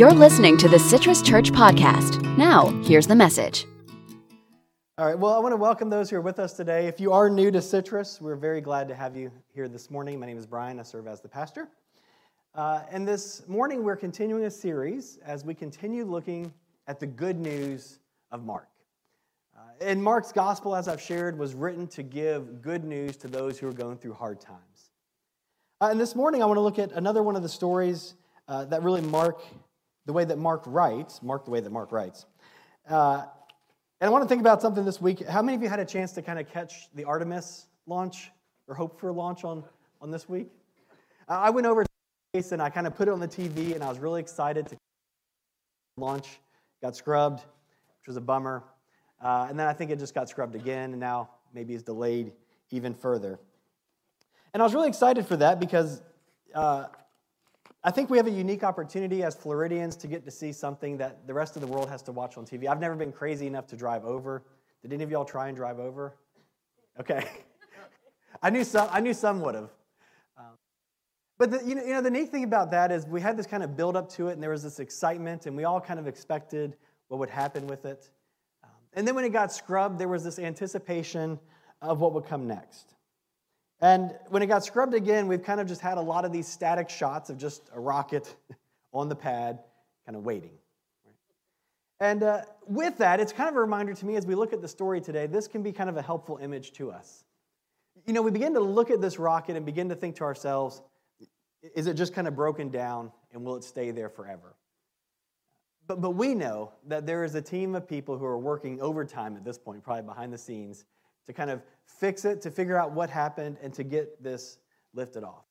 You're listening to the Citrus Church Podcast. Now, here's the message. All right, well, I want to welcome those who are with us today. If you are new to Citrus, we're very glad to have you here this morning. My name is Brian, I serve as the pastor. Uh, and this morning, we're continuing a series as we continue looking at the good news of Mark. Uh, and Mark's gospel, as I've shared, was written to give good news to those who are going through hard times. Uh, and this morning, I want to look at another one of the stories uh, that really Mark the way that Mark writes, Mark the way that Mark writes. Uh, and I want to think about something this week. How many of you had a chance to kind of catch the Artemis launch or hope for a launch on, on this week? Uh, I went over to space and I kind of put it on the TV and I was really excited to launch. Got scrubbed, which was a bummer. Uh, and then I think it just got scrubbed again and now maybe it's delayed even further. And I was really excited for that because uh, I think we have a unique opportunity as Floridians to get to see something that the rest of the world has to watch on TV. I've never been crazy enough to drive over. Did any of y'all try and drive over? Okay. I knew some, I knew some would have. Um, but the, you, know, you know, the neat thing about that is we had this kind of build up to it, and there was this excitement, and we all kind of expected what would happen with it. Um, and then when it got scrubbed, there was this anticipation of what would come next. And when it got scrubbed again, we've kind of just had a lot of these static shots of just a rocket on the pad, kind of waiting. And uh, with that, it's kind of a reminder to me as we look at the story today, this can be kind of a helpful image to us. You know, we begin to look at this rocket and begin to think to ourselves, is it just kind of broken down and will it stay there forever? But, but we know that there is a team of people who are working overtime at this point, probably behind the scenes, to kind of fix it, to figure out what happened, and to get this lifted off.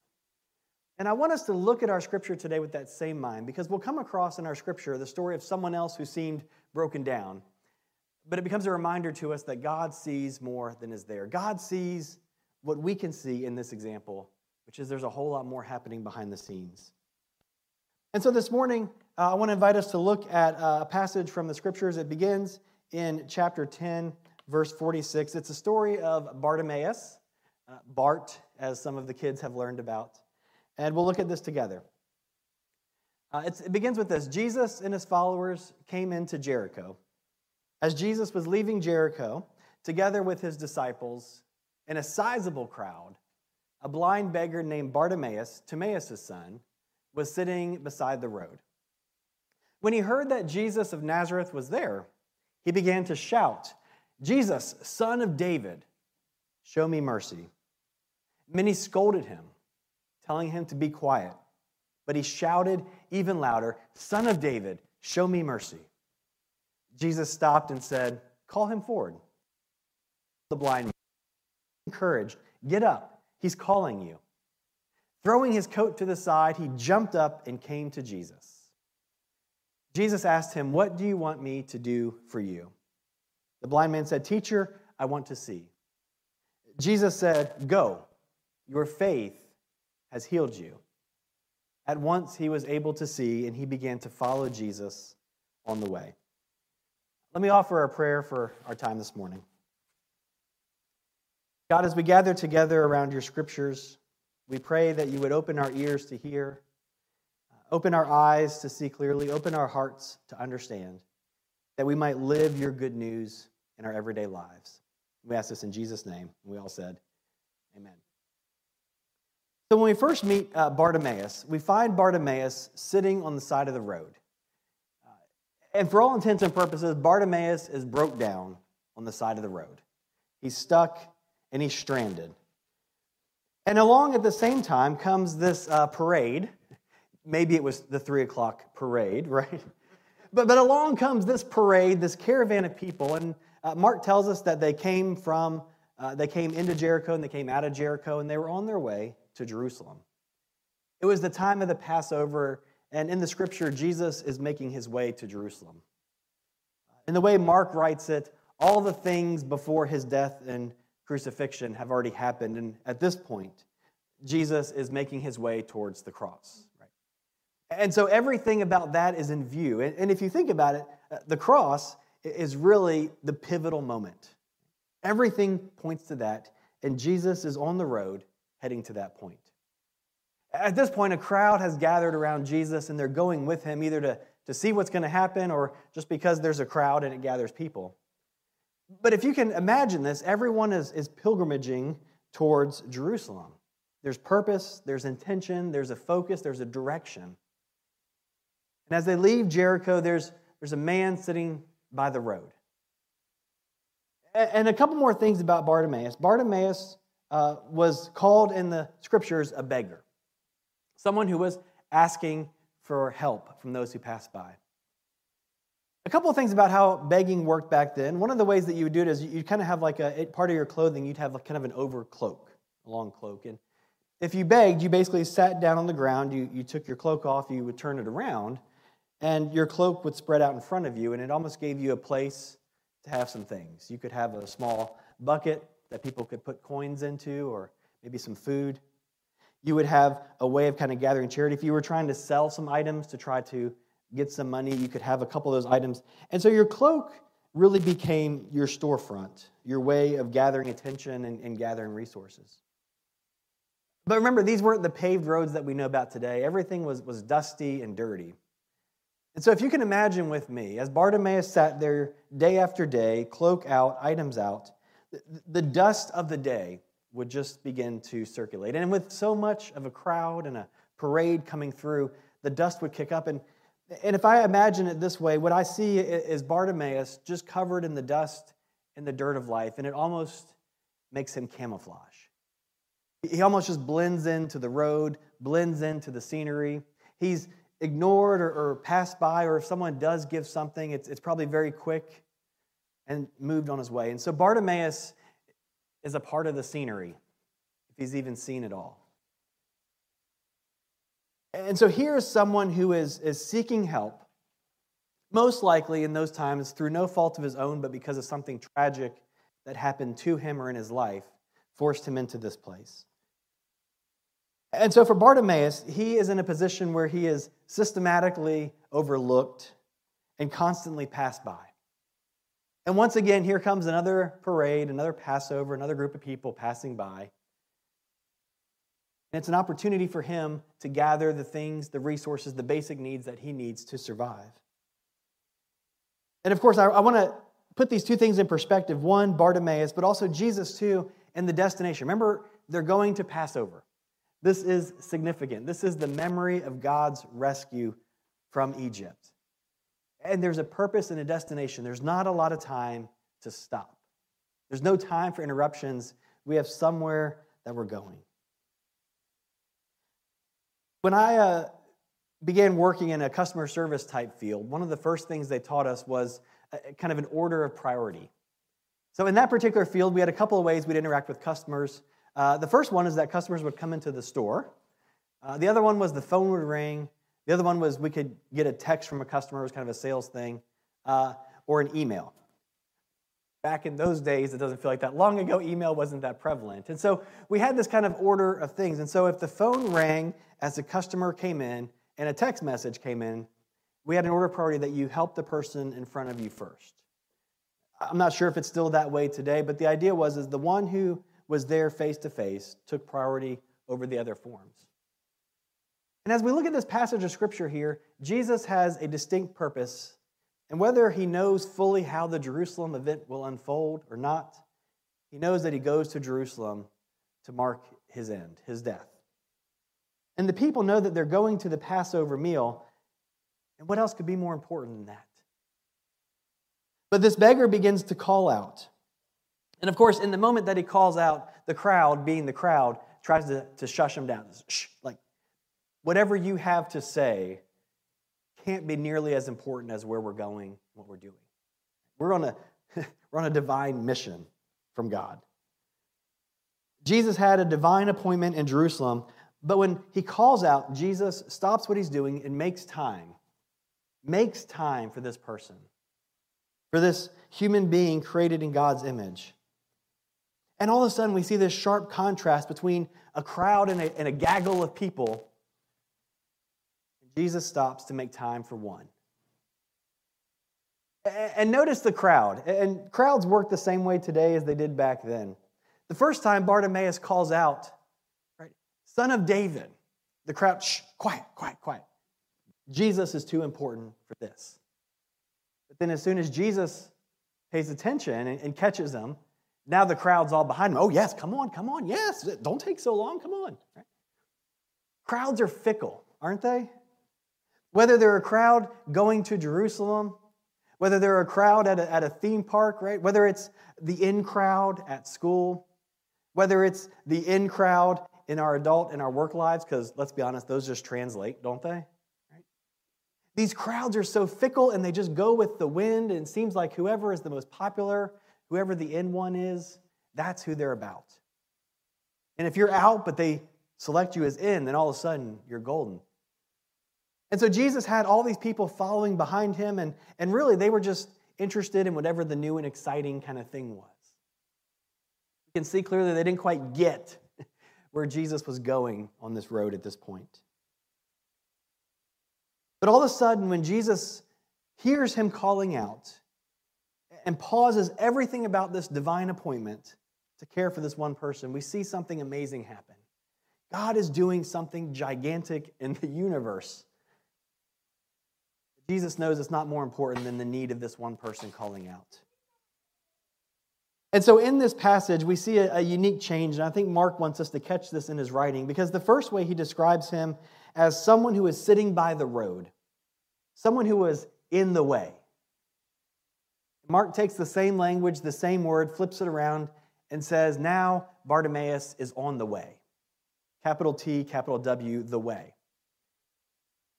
And I want us to look at our scripture today with that same mind because we'll come across in our scripture the story of someone else who seemed broken down. But it becomes a reminder to us that God sees more than is there. God sees what we can see in this example, which is there's a whole lot more happening behind the scenes. And so this morning, uh, I want to invite us to look at uh, a passage from the scriptures. It begins in chapter 10, verse 46. It's a story of Bartimaeus, uh, Bart, as some of the kids have learned about. And we'll look at this together. Uh, it begins with this Jesus and his followers came into Jericho. As Jesus was leaving Jericho, together with his disciples and a sizable crowd, a blind beggar named Bartimaeus, Timaeus' son, was sitting beside the road. When he heard that Jesus of Nazareth was there, he began to shout, Jesus, son of David, show me mercy. Many scolded him, telling him to be quiet. But he shouted even louder, Son of David, show me mercy. Jesus stopped and said, Call him forward. The blind man, encouraged, Get up, he's calling you. Throwing his coat to the side, he jumped up and came to Jesus. Jesus asked him, What do you want me to do for you? The blind man said, Teacher, I want to see. Jesus said, Go, your faith has healed you. At once he was able to see, and he began to follow Jesus on the way. Let me offer a prayer for our time this morning. God, as we gather together around your scriptures, we pray that you would open our ears to hear, open our eyes to see clearly, open our hearts to understand that we might live your good news in our everyday lives. We ask this in Jesus' name. We all said, Amen. So when we first meet uh, Bartimaeus, we find Bartimaeus sitting on the side of the road. Uh, and for all intents and purposes, Bartimaeus is broke down on the side of the road. He's stuck and he's stranded. And along at the same time comes this uh, parade. Maybe it was the three o'clock parade, right? But, but along comes this parade, this caravan of people, and uh, Mark tells us that they came from, uh, they came into Jericho and they came out of Jericho, and they were on their way to Jerusalem. It was the time of the Passover, and in the scripture, Jesus is making his way to Jerusalem. In the way Mark writes it, all the things before his death and crucifixion have already happened, and at this point, Jesus is making his way towards the cross. And so everything about that is in view. And if you think about it, uh, the cross is really the pivotal moment. Everything points to that, and Jesus is on the road heading to that point. At this point, a crowd has gathered around Jesus, and they're going with him either to, to see what's going to happen or just because there's a crowd and it gathers people. But if you can imagine this, everyone is, is pilgrimaging towards Jerusalem. There's purpose, there's intention, there's a focus, there's a direction. And as they leave Jericho, there's, there's a man sitting by the road. And a couple more things about Bartimaeus. Bartimaeus uh, was called in the scriptures a beggar, someone who was asking for help from those who passed by. A couple of things about how begging worked back then. One of the ways that you would do it is you'd kind of have like a part of your clothing, you'd have like kind of an overcloak, a long cloak. And if you begged, you basically sat down on the ground, you, you took your cloak off, you would turn it around, and your cloak would spread out in front of you, and it almost gave you a place to have some things. You could have a small bucket that people could put coins into, or maybe some food. You would have a way of kind of gathering charity. If you were trying to sell some items to try to get some money, you could have a couple of those items. And so your cloak really became your storefront, your way of gathering attention and, and gathering resources. But remember, these weren't the paved roads that we know about today. Everything was, was dusty and dirty. And so, if you can imagine with me, as Bartimaeus sat there day after day, cloak out, items out, the dust of the day would just begin to circulate. And with so much of a crowd and a parade coming through, the dust would kick up. And, and if I imagine it this way, what I see is Bartimaeus just covered in the dust and the dirt of life, and it almost makes him camouflage. He almost just blends into the road, blends into the scenery. He's ignored or, or passed by, or if someone does give something, it's, it's probably very quick and moved on his way. And so Bartimaeus is a part of the scenery, if he's even seen it all. And so here's someone who is, is seeking help, most likely in those times through no fault of his own, but because of something tragic that happened to him or in his life, forced him into this place. And so for Bartimaeus, he is in a position where he is systematically overlooked and constantly passed by. And once again, here comes another parade, another Passover, another group of people passing by. And it's an opportunity for him to gather the things, the resources, the basic needs that he needs to survive. And of course, I, I want to put these two things in perspective one, Bartimaeus, but also Jesus, too, and the destination. Remember, they're going to Passover. This is significant. This is the memory of God's rescue from Egypt. And there's a purpose and a destination. There's not a lot of time to stop. There's no time for interruptions. We have somewhere that we're going. When I uh, began working in a customer service type field, one of the first things they taught us was a, kind of an order of priority. So, in that particular field, we had a couple of ways we'd interact with customers. Uh, the first one is that customers would come into the store. Uh, the other one was the phone would ring the other one was we could get a text from a customer, it was kind of a sales thing, uh, or an email. Back in those days, it doesn't feel like that long ago, email wasn't that prevalent. And so we had this kind of order of things. And so if the phone rang as the customer came in and a text message came in, we had an order priority that you help the person in front of you first. I'm not sure if it's still that way today, but the idea was is the one who was there face to face took priority over the other forms. And as we look at this passage of scripture here, Jesus has a distinct purpose. And whether he knows fully how the Jerusalem event will unfold or not, he knows that he goes to Jerusalem to mark his end, his death. And the people know that they're going to the Passover meal. And what else could be more important than that? But this beggar begins to call out. And of course, in the moment that he calls out, the crowd, being the crowd, tries to, to shush him down. Shh, like, whatever you have to say can't be nearly as important as where we're going, what we're doing. We're on a, we're on a divine mission from God. Jesus had a divine appointment in Jerusalem, but when he calls out, Jesus stops what he's doing and makes time, makes time for this person, for this human being created in God's image. And all of a sudden, we see this sharp contrast between a crowd and a, and a gaggle of people Jesus stops to make time for one. And notice the crowd. And crowds work the same way today as they did back then. The first time Bartimaeus calls out, right, son of David, the crowd, shh, quiet, quiet, quiet. Jesus is too important for this. But then, as soon as Jesus pays attention and, and catches them, now the crowd's all behind him. Oh, yes, come on, come on, yes, don't take so long, come on. Crowds are fickle, aren't they? Whether they're a crowd going to Jerusalem, whether they're a crowd at a, at a theme park, right? Whether it's the in crowd at school, whether it's the in crowd in our adult and our work lives, because let's be honest, those just translate, don't they? These crowds are so fickle and they just go with the wind, and it seems like whoever is the most popular, whoever the in one is, that's who they're about. And if you're out, but they select you as in, then all of a sudden you're golden. And so Jesus had all these people following behind him, and, and really they were just interested in whatever the new and exciting kind of thing was. You can see clearly they didn't quite get where Jesus was going on this road at this point. But all of a sudden, when Jesus hears him calling out and pauses everything about this divine appointment to care for this one person, we see something amazing happen. God is doing something gigantic in the universe. Jesus knows it's not more important than the need of this one person calling out. And so in this passage, we see a, a, unique change, and I think Mark wants us to catch this in his writing because the first way he describes him as someone who is sitting by the road, someone who was in the way. Mark takes the same language, the same word, flips it around, and says, Now Bartimaeus is on the way. Capital T, capital W, the way.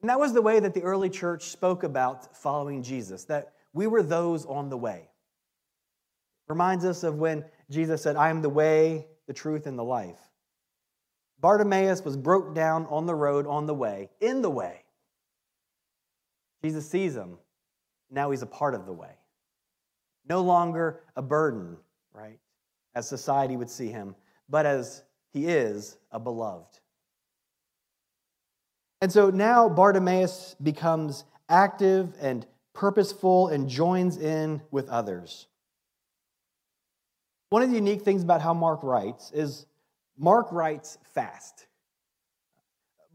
And that was the way that the early church spoke about following Jesus, that we were those on the way. Reminds us of when Jesus said, I am the way, the truth, and the life. Bartimaeus was broke down on the road, on the way, in the way. Jesus sees him. Now he's a part of the way. No longer a burden, right, as society would see him, but as he is a beloved. And so now Bartimaeus becomes active and purposeful and joins in with others. One of the unique things about how Mark writes is Mark writes fast.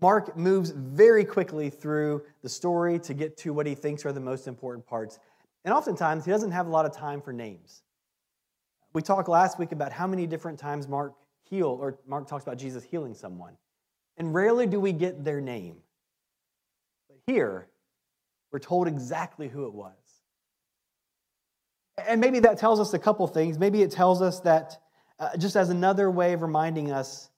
Mark moves very quickly through the story to get to what he thinks are the most important parts. And oftentimes, he doesn't have a lot of time for names. We talked last week about how many different times Mark heal or Mark talks about Jesus healing someone. And rarely do we get their name. But here, we're told exactly who it was. And maybe that tells us a couple things. Maybe it tells us that, uh, just as another way of reminding us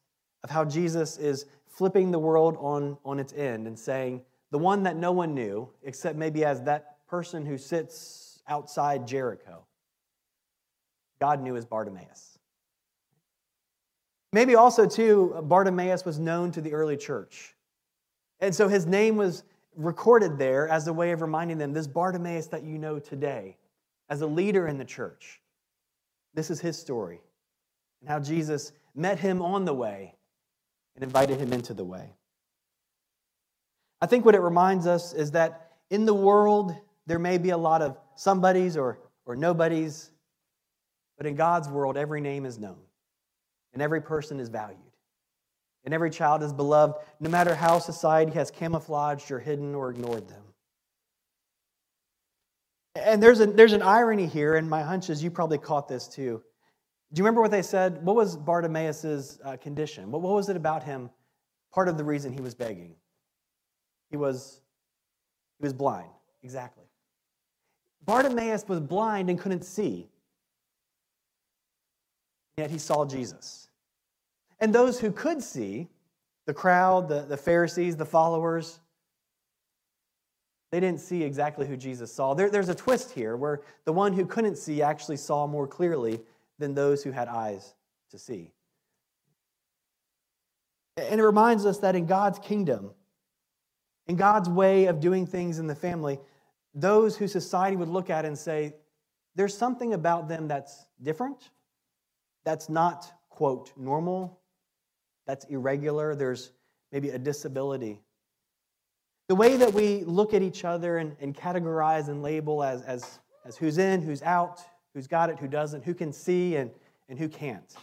of how Jesus is flipping the world on, on its end and saying, the one that no one knew, except maybe as that person who sits outside Jericho, God knew as Bartimaeus. Maybe also, too, Bartimaeus was known to the early church. And so his name was recorded there as a way of reminding them this Bartimaeus that you know today, as a leader in the church. This is his story and how Jesus met him on the way and invited him into the way. I think what it reminds us is that in the world, there may be a lot of somebodies or, or nobodies, but in God's world, every name is known and every person is valued. And every child is beloved, no matter how society has camouflaged or hidden or ignored them. And there's, a, there's an irony here, and my hunch is you probably caught this too. Do you remember what they said? What was Bartimaeus' uh, condition? What, what was it about him? Part of the reason he was begging. He was, he was blind, exactly. Bartimaeus was blind and couldn't see, yet he saw Jesus. And those who could see, the crowd, the, the Pharisees, the followers, they didn't see exactly who Jesus saw. There, there's a twist here where the one who couldn't see actually saw more clearly than those who had eyes to see. And it reminds us that in God's kingdom, in God's way of doing things in the family, those who society would look at and say, there's something about them that's different, that's not, quote, normal, that's irregular, there's maybe a disability. The way that we look at each other and, and categorize and label as, as, as who's in, who's out, who's got it, who doesn't, who can see, and, and who can't.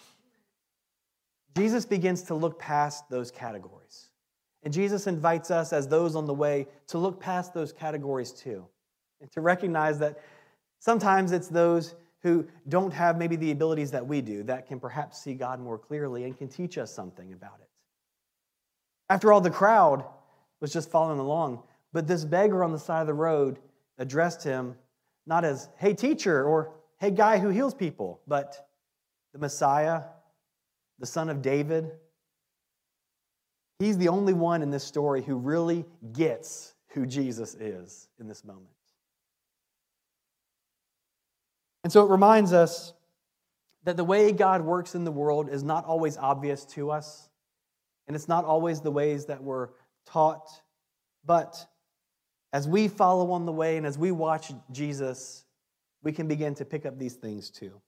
Jesus begins to look past those categories. And Jesus invites us, as those on the way, to look past those categories too, and to recognize that sometimes it's those who don't have maybe the abilities that we do that can perhaps see God more clearly and can teach us something about it. After all, the crowd was just following along, but this beggar on the side of the road addressed him not as, hey, teacher, or hey, guy who heals people, but the Messiah, the son of David. He's the only one in this story who really gets who Jesus is in this moment. And so it reminds us that the way God works in the world is not always obvious to us, and it's not always the ways that we're taught. But as we follow on the way and as we watch Jesus, we can begin to pick up these things too.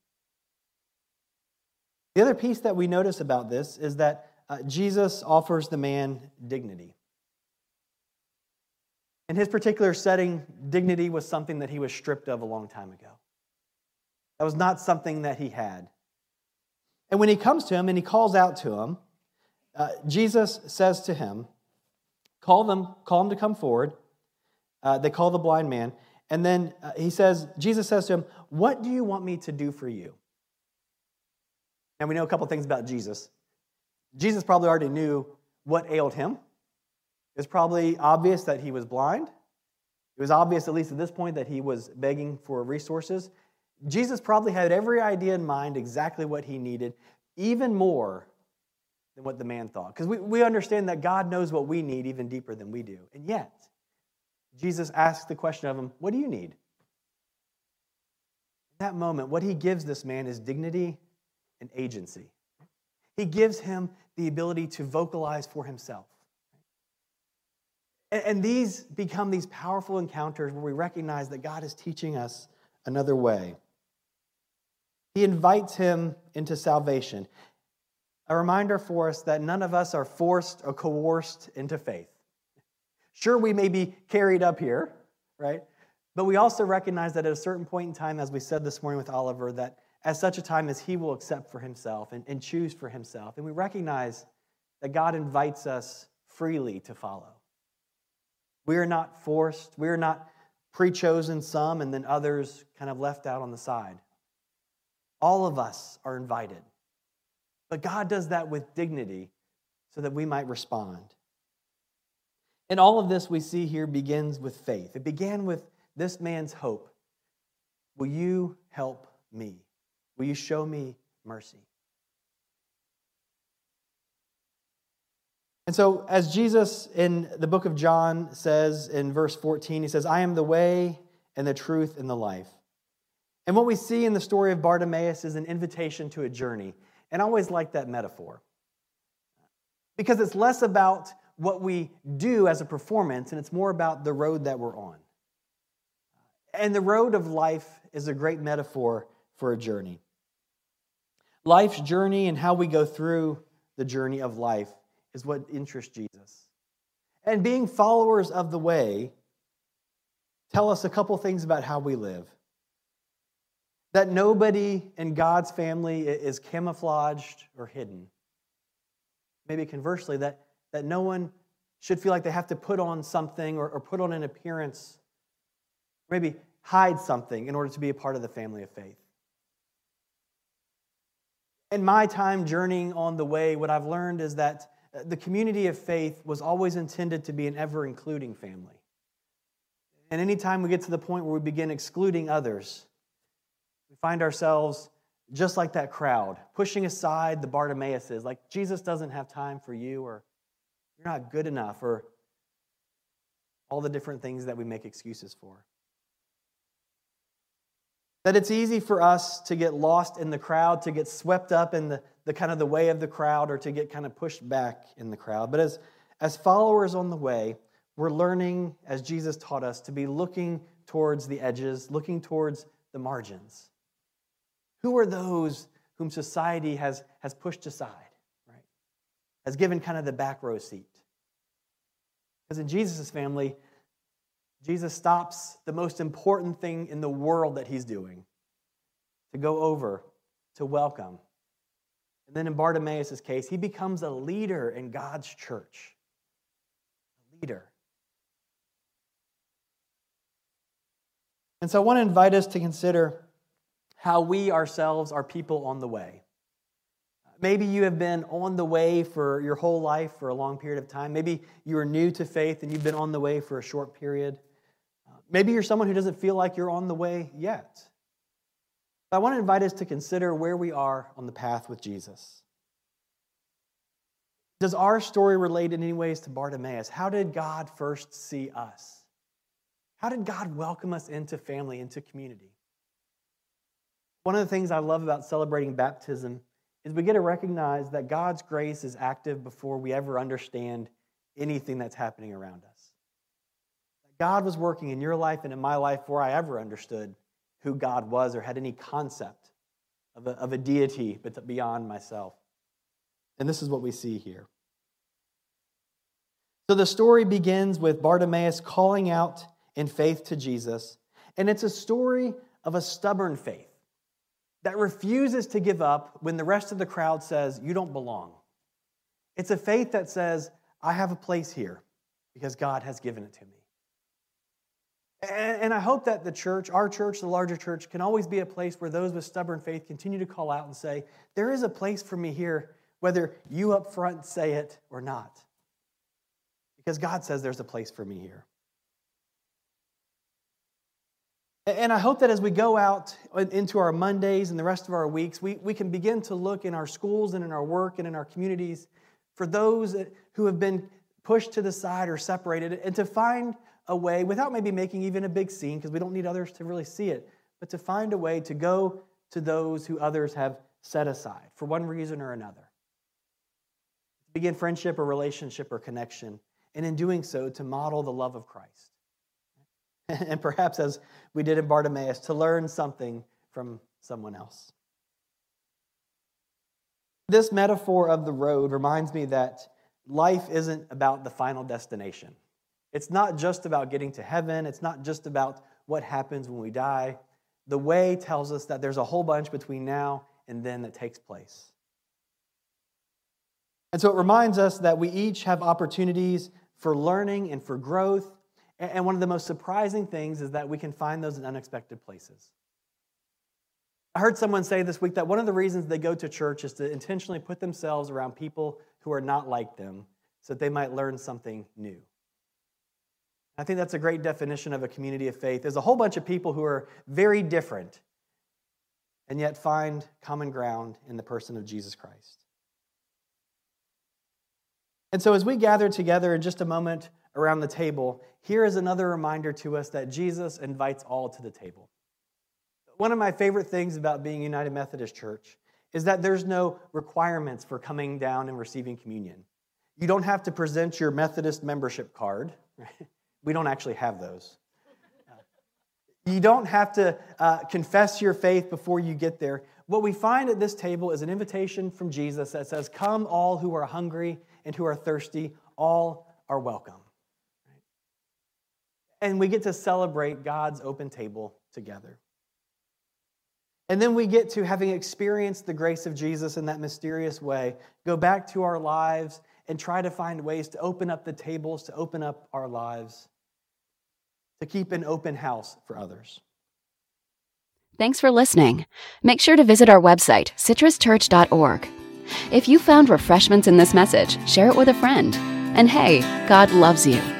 The other piece that we notice about this is that uh, Jesus offers the man dignity. In his particular setting, dignity was something that he was stripped of a long time ago. That was not something that he had. And when he comes to him and he calls out to him, uh, Jesus says to him, Call them, call him to come forward. Uh, they call the blind man. And then uh, he says, Jesus says to him, What do you want me to do for you? And we know a couple things about Jesus. Jesus probably already knew what ailed him. It's probably obvious that he was blind. It was obvious, at least at this point, that he was begging for resources. Jesus probably had every idea in mind exactly what he needed, even more than what the man thought. Because we, we understand that God knows what we need even deeper than we do. And yet, Jesus asks the question of him, What do you need? In that moment, what he gives this man is dignity and agency. He gives him the ability to vocalize for himself. And, and these become these powerful encounters where we recognize that God is teaching us another way. He invites him into salvation. A reminder for us that none of us are forced or coerced into faith. Sure, we may be carried up here, right? But we also recognize that at a certain point in time, as we said this morning with Oliver, that at such a time as he will accept for himself and, and choose for himself. And we recognize that God invites us freely to follow. We are not forced, we are not pre chosen some and then others kind of left out on the side. All of us are invited. But God does that with dignity so that we might respond. And all of this we see here begins with faith. It began with this man's hope. Will you help me? Will you show me mercy? And so, as Jesus in the book of John says in verse 14, he says, I am the way and the truth and the life. And what we see in the story of Bartimaeus is an invitation to a journey. And I always like that metaphor because it's less about what we do as a performance and it's more about the road that we're on. And the road of life is a great metaphor for a journey. Life's journey and how we go through the journey of life is what interests Jesus. And being followers of the way tell us a couple things about how we live that nobody in God's family is camouflaged or hidden. Maybe conversely, that, that no one should feel like they have to put on something or, or put on an appearance, maybe hide something in order to be a part of the family of faith. In my time journeying on the way, what I've learned is that uh, the community of faith was always intended to be an ever including family. And anytime we get to the point where we begin excluding others, find ourselves just like that crowd, pushing aside the Bartimaeuses, like Jesus doesn't have time for you, or you're not good enough, or all the different things that we make excuses for. That it's easy for us to get lost in the crowd, to get swept up in the, the kind of the way of the crowd, or to get kind of pushed back in the crowd. But as, as followers on the way, we're learning, as Jesus taught us, to be looking towards the edges, looking towards the margins. Who are those whom society has, has pushed aside, right? Has given kind of the back row seat. Because in Jesus' family, Jesus stops the most important thing in the world that he's doing to go over, to welcome. And then in Bartimaeus' case, he becomes a leader in God's church. A leader. And so I want to invite us to consider how we ourselves are people on the way. Maybe you have been on the way for your whole life for a long period of time. Maybe you are new to faith and you've been on the way for a short period. Maybe you're someone who doesn't feel like you're on the way yet. But I want to invite us to consider where we are on the path with Jesus. Does our story relate in any ways to Bartimaeus? How did God first see us? How did God welcome us into family, into community? One of the things I love about celebrating baptism is we get to recognize that God's grace is active before we ever understand anything that's happening around us. God was working in your life and in my life before I ever understood who God was or had any concept of a, of a deity but beyond myself. And this is what we see here. So the story begins with Bartimaeus calling out in faith to Jesus, and it's a story of a stubborn faith that refuses to give up when the rest of the crowd says, You don't belong. It's a faith that says, I have a place here because God has given it to me. And, I hope that the church, our church, the larger church, can always be a place where those with stubborn faith continue to call out and say, There is a place for me here, whether you up front say it or not. Because God says there's a place for me here. And I hope that as we go out into our Mondays and the rest of our weeks, we, we can begin to look in our schools and in our work and in our communities for those who have been pushed to the side or separated and to find a way, without maybe making even a big scene, because we don't need others to really see it, but to find a way to go to those who others have set aside for one reason or another. Begin friendship or relationship or connection, and in doing so, to model the love of Christ. and perhaps as we did in Bartimaeus, to learn something from someone else. This metaphor of the road reminds me that life isn't about the final destination. It's not just about getting to heaven, it's not just about what happens when we die. The way tells us that there's a whole bunch between now and then that takes place. And so it reminds us that we each have opportunities for learning and for growth and one of the most surprising things is that we can find those in unexpected places. I heard someone say this week that one of the reasons they go to church is to intentionally put themselves around people who are not like them so that they might learn something new. I think that's a great definition of a community of faith. There's a whole bunch of people who are very different and yet find common ground in the person of Jesus Christ. And so, as we gather together in just a moment around the table, here is another reminder to us that Jesus invites all to the table. One of my favorite things about being United Methodist Church is that there's no requirements for coming down and receiving communion. You don't have to present your Methodist membership card. We don't actually have those. You don't have to uh, confess your faith before you get there. What we find at this table is an invitation from Jesus that says, Come, all who are hungry and who are thirsty, all are welcome and we get to celebrate God's open table together. And then we get to, having experienced the grace of Jesus in that mysterious way, go back to our lives and try to find ways to open up the tables, to open up our lives, to keep an open house for others. Thanks for listening. Make sure to visit our website, citruschurch.org. If you found refreshments in this message, share it with a friend. And hey, God loves you.